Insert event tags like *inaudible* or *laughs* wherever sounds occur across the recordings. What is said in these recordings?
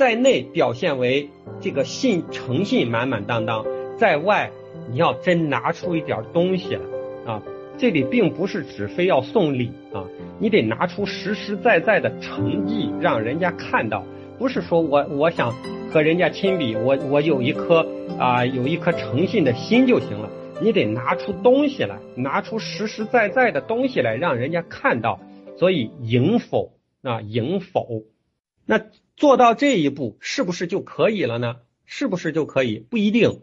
在内表现为这个信诚信满满当当，在外你要真拿出一点东西来啊。这里并不是指非要送礼啊，你得拿出实实在在的诚意，让人家看到。不是说我我想和人家亲笔，我我有一颗啊有一颗诚信的心就行了。你得拿出东西来，拿出实实在在的东西来，让人家看到。所以迎否啊迎否，那做到这一步是不是就可以了呢？是不是就可以？不一定。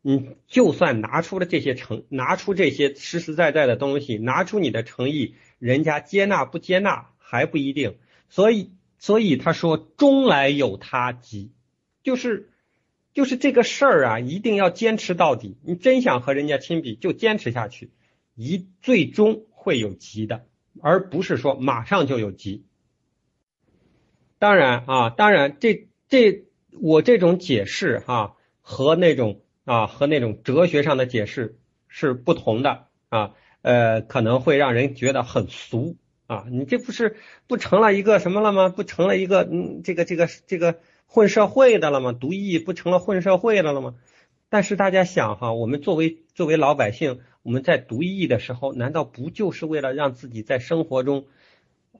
你就算拿出了这些诚，拿出这些实实在在的东西，拿出你的诚意，人家接纳不接纳还不一定。所以。所以他说：“终来有他急，就是就是这个事儿啊，一定要坚持到底。你真想和人家亲笔，就坚持下去，一最终会有急的，而不是说马上就有急。当然啊，当然这这我这种解释哈，和那种啊和那种哲学上的解释是不同的啊，呃，可能会让人觉得很俗。”啊，你这不是不成了一个什么了吗？不成了一个嗯，这个这个这个混社会的了吗？独艺不成了混社会的了吗？但是大家想哈，我们作为作为老百姓，我们在读艺的时候，难道不就是为了让自己在生活中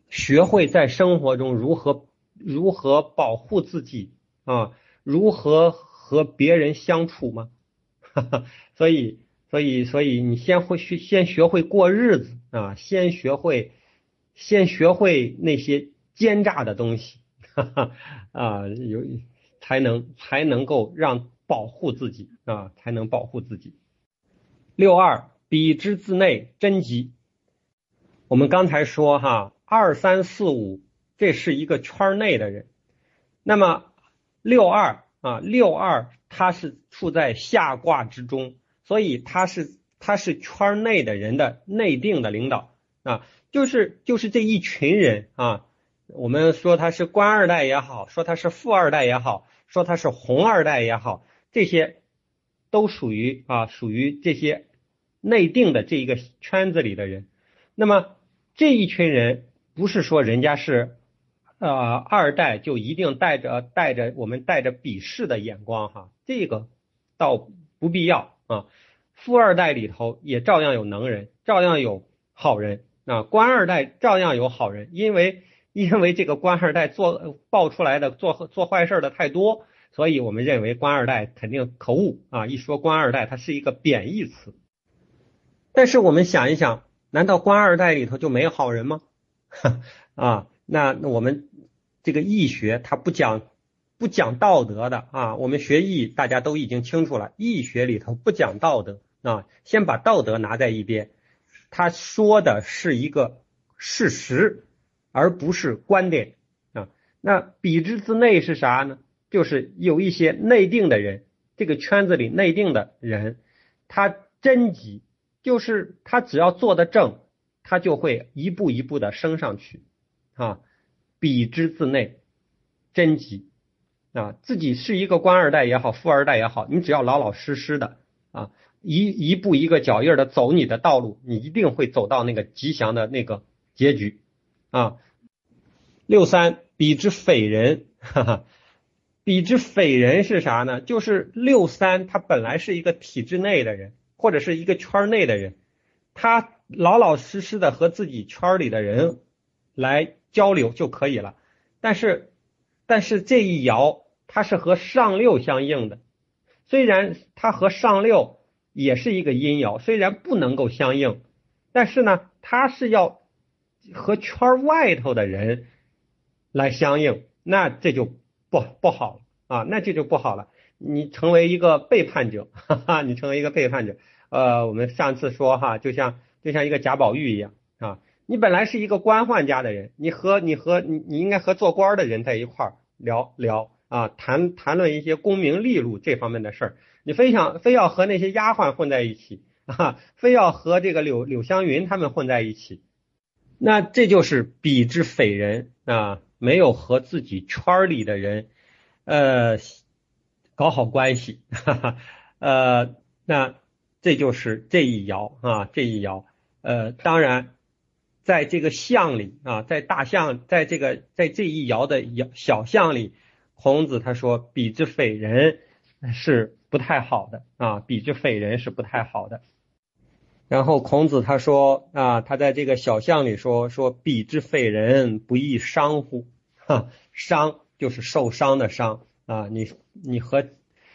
学会在生活中如何如何保护自己啊，如何和别人相处吗？*laughs* 哈哈，所以所以所以你先会学先学会过日子啊，先学会。先学会那些奸诈的东西，哈 *laughs* 哈啊，有才能才能够让保护自己啊，才能保护自己。六二比之自内真吉。我们刚才说哈，二三四五这是一个圈内的人，那么六二啊，六二他是处在下卦之中，所以他是他是圈内的人的内定的领导啊。就是就是这一群人啊，我们说他是官二代也好，说他是富二代也好，说他是红二代也好，这些都属于啊属于这些内定的这一个圈子里的人。那么这一群人不是说人家是呃二代就一定带着带着我们带着鄙视的眼光哈，这个倒不必要啊。富二代里头也照样有能人，照样有好人。啊，官二代照样有好人，因为因为这个官二代做爆出来的做做坏事的太多，所以我们认为官二代肯定可恶啊！一说官二代，它是一个贬义词。但是我们想一想，难道官二代里头就没好人吗？*laughs* 啊，那那我们这个易学它不讲不讲道德的啊，我们学易大家都已经清楚了，易学里头不讲道德啊，先把道德拿在一边。他说的是一个事实，而不是观点啊。那比之自内是啥呢？就是有一些内定的人，这个圈子里内定的人，他真吉，就是他只要做的正，他就会一步一步的升上去啊。比之自内，真吉啊，自己是一个官二代也好，富二代也好，你只要老老实实的啊。一一步一个脚印的走你的道路，你一定会走到那个吉祥的那个结局啊。六三比之匪人，哈哈，比之匪人是啥呢？就是六三他本来是一个体制内的人，或者是一个圈内的人，他老老实实的和自己圈里的人来交流就可以了。但是，但是这一爻它是和上六相应的，虽然它和上六。也是一个阴爻，虽然不能够相应，但是呢，它是要和圈外头的人来相应，那这就不不好了啊，那这就不好了。你成为一个背叛者，*laughs* 哈哈，你成为一个背叛者。呃，我们上次说哈，就像就像一个贾宝玉一样，你本来是一个官宦家的人，你和你和你你应该和做官的人在一块儿聊聊啊，谈谈论一些功名利禄这方面的事儿。你非想非要和那些丫鬟混在一起啊，非要和这个柳柳湘云他们混在一起，那这就是比之匪人啊，没有和自己圈里的人呃搞好关系，哈哈，呃，那这就是这一爻啊，这一爻，呃，当然在这个象里啊，在大象在这个在这一爻的爻小象里，孔子他说比之匪人是不太好的啊，比之匪人是不太好的。然后孔子他说啊，他在这个小象里说说比之匪人不亦伤乎？哈，伤就是受伤的伤啊，你你和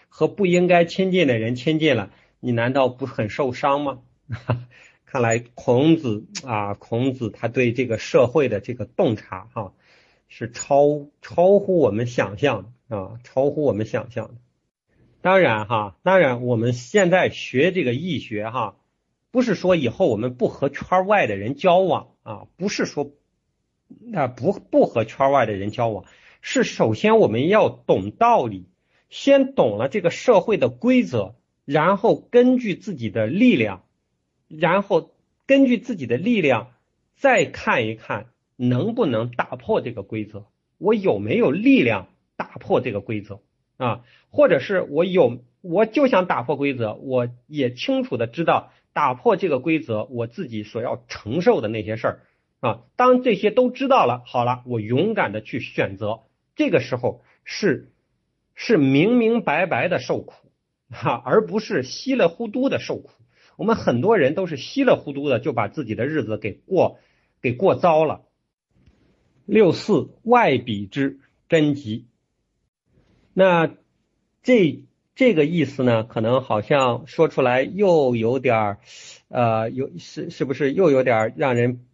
和不应该亲近的人亲近了，你难道不很受伤吗？*laughs* 看来孔子啊，孔子他对这个社会的这个洞察哈，是超超乎我们想象啊，超乎我们想象的。当然哈，当然我们现在学这个易学哈，不是说以后我们不和圈外的人交往啊，不是说啊不不和圈外的人交往，是首先我们要懂道理，先懂了这个社会的规则，然后根据自己的力量。然后根据自己的力量再看一看能不能打破这个规则，我有没有力量打破这个规则啊？或者是我有，我就想打破规则，我也清楚的知道打破这个规则我自己所要承受的那些事儿啊。当这些都知道了，好了，我勇敢的去选择，这个时候是是明明白白的受苦哈，而不是稀里糊涂的受苦。我们很多人都是稀里糊涂的就把自己的日子给过给过糟了。六四外比之真吉，那这这个意思呢，可能好像说出来又有点儿呃，有是是不是又有点让人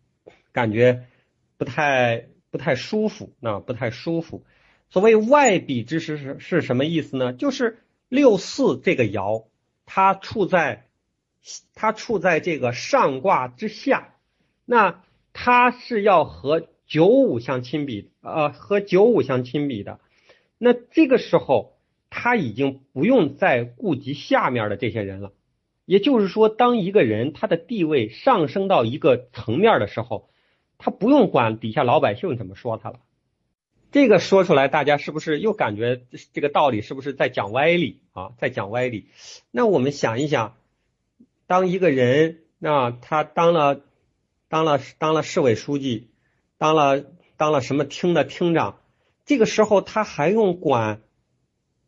感觉不太不太舒服啊，不太舒服。所谓外比之是是是什么意思呢？就是六四这个爻，它处在。它处在这个上卦之下，那它是要和九五相亲比，呃，和九五相亲比的。那这个时候，他已经不用再顾及下面的这些人了。也就是说，当一个人他的地位上升到一个层面的时候，他不用管底下老百姓怎么说他了。这个说出来，大家是不是又感觉这个道理是不是在讲歪理啊？在讲歪理？那我们想一想。当一个人啊，他当了当了当了市委书记，当了当了什么厅的厅长，这个时候他还用管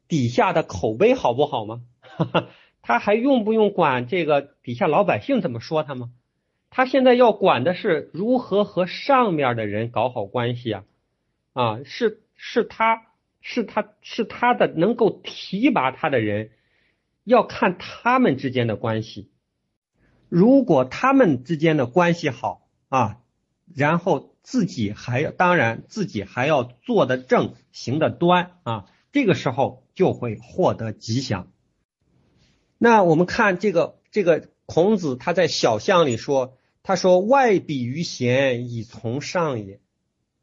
底下的口碑好不好吗？*laughs* 他还用不用管这个底下老百姓怎么说他吗？他现在要管的是如何和上面的人搞好关系啊！啊，是是他是他是他的能够提拔他的人，要看他们之间的关系。如果他们之间的关系好啊，然后自己还，当然自己还要做的正，行的端啊，这个时候就会获得吉祥。那我们看这个这个孔子他在小象里说，他说外比于贤以从上也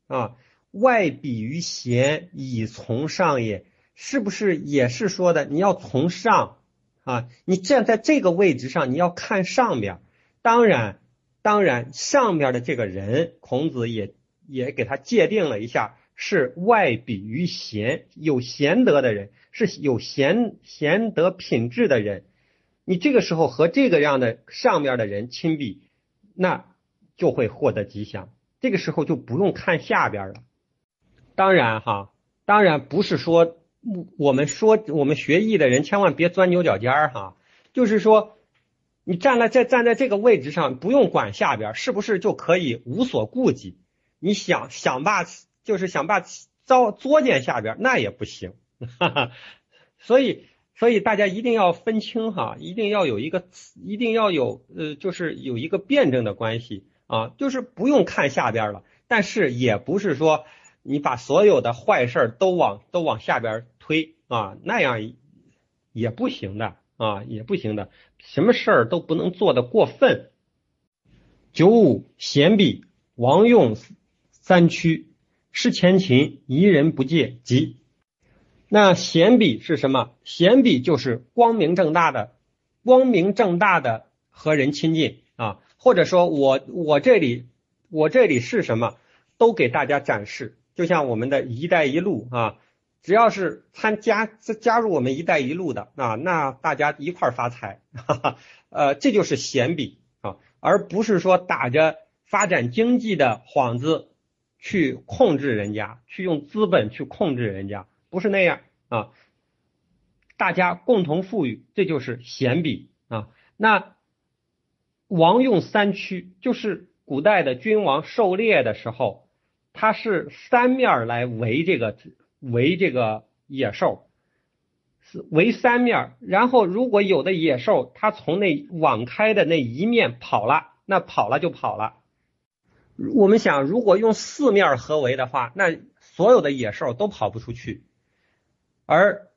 啊，外比于贤以从上也，是不是也是说的你要从上？啊，你站在这个位置上，你要看上边。当然，当然，上边的这个人，孔子也也给他界定了一下，是外比于贤，有贤德的人，是有贤贤德品质的人。你这个时候和这个样的上边的人亲比，那就会获得吉祥。这个时候就不用看下边了。当然哈，当然不是说。我们说，我们学艺的人千万别钻牛角尖儿哈。就是说，你站在这站在这个位置上，不用管下边是不是就可以无所顾忌。你想想把，就是想把糟作践下边，那也不行。哈哈。所以，所以大家一定要分清哈，一定要有一个，一定要有呃，就是有一个辩证的关系啊。就是不用看下边了，但是也不是说你把所有的坏事儿都往都往下边。推啊，那样也不行的啊，也不行的，什么事儿都不能做的过分。九五贤比王用三屈，失前秦疑人不戒吉。那贤比是什么？贤比就是光明正大的，光明正大的和人亲近啊，或者说我我这里我这里是什么，都给大家展示，就像我们的一带一路啊。只要是参加加入我们“一带一路”的啊，那大家一块儿发财，哈哈，呃，这就是闲比啊，而不是说打着发展经济的幌子去控制人家，去用资本去控制人家不是那样啊。大家共同富裕，这就是贤比啊。那王用三驱，就是古代的君王狩猎的时候，他是三面来围这个围这个野兽，是围三面。然后如果有的野兽它从那网开的那一面跑了，那跑了就跑了。我们想，如果用四面合围的话，那所有的野兽都跑不出去。而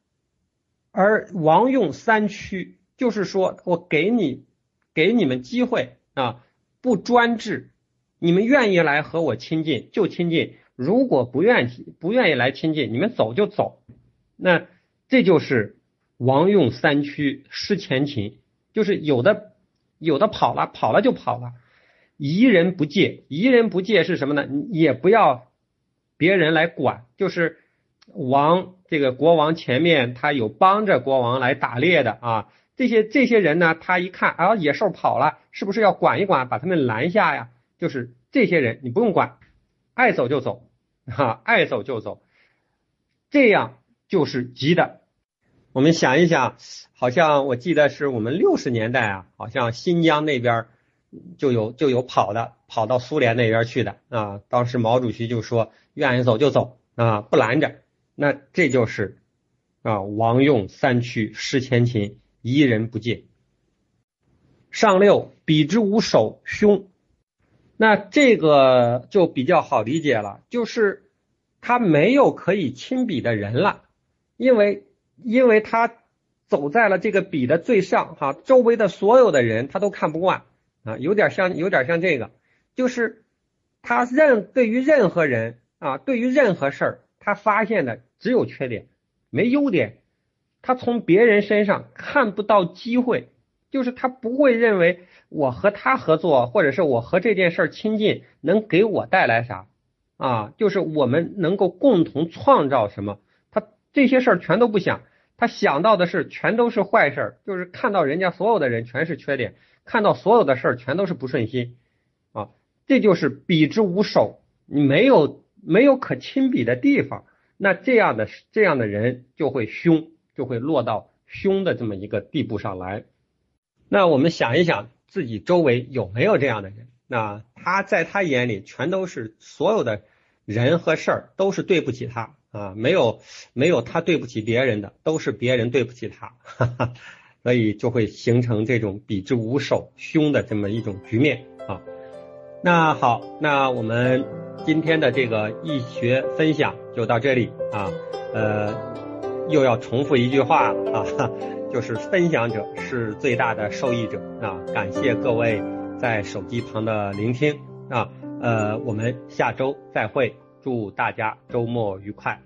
而王用三驱，就是说我给你给你们机会啊，不专制，你们愿意来和我亲近就亲近，如果不愿意不愿意来亲近，你们走就走。那这就是王用三驱失前秦，就是有的有的跑了，跑了就跑了。疑人不戒，疑人不戒是什么呢？也不要别人来管，就是王这个国王前面他有帮着国王来打猎的啊，这些这些人呢，他一看啊野兽跑了，是不是要管一管，把他们拦下呀？就是这些人你不用管，爱走就走啊，爱走就走，这样就是急的。我们想一想，好像我记得是我们六十年代啊，好像新疆那边。就有就有跑的，跑到苏联那边去的啊。当时毛主席就说，愿意走就走啊，不拦着。那这就是啊，王用三驱失前秦，疑人不进。上六，比之无首，凶。那这个就比较好理解了，就是他没有可以亲笔的人了，因为因为他走在了这个笔的最上哈，周围的所有的人他都看不惯。啊，有点像，有点像这个，就是他任对于任何人啊，对于任何事儿，他发现的只有缺点，没优点。他从别人身上看不到机会，就是他不会认为我和他合作，或者是我和这件事儿亲近，能给我带来啥啊？就是我们能够共同创造什么？他这些事儿全都不想，他想到的是全都是坏事儿，就是看到人家所有的人全是缺点。看到所有的事儿全都是不顺心啊，这就是比之无手，你没有没有可亲比的地方，那这样的这样的人就会凶，就会落到凶的这么一个地步上来。那我们想一想，自己周围有没有这样的人？那他在他眼里全都是所有的人和事儿都是对不起他啊，没有没有他对不起别人的，都是别人对不起他。哈哈。所以就会形成这种比之无首、凶的这么一种局面啊。那好，那我们今天的这个易学分享就到这里啊。呃，又要重复一句话啊，就是分享者是最大的受益者啊。感谢各位在手机旁的聆听啊。呃，我们下周再会，祝大家周末愉快。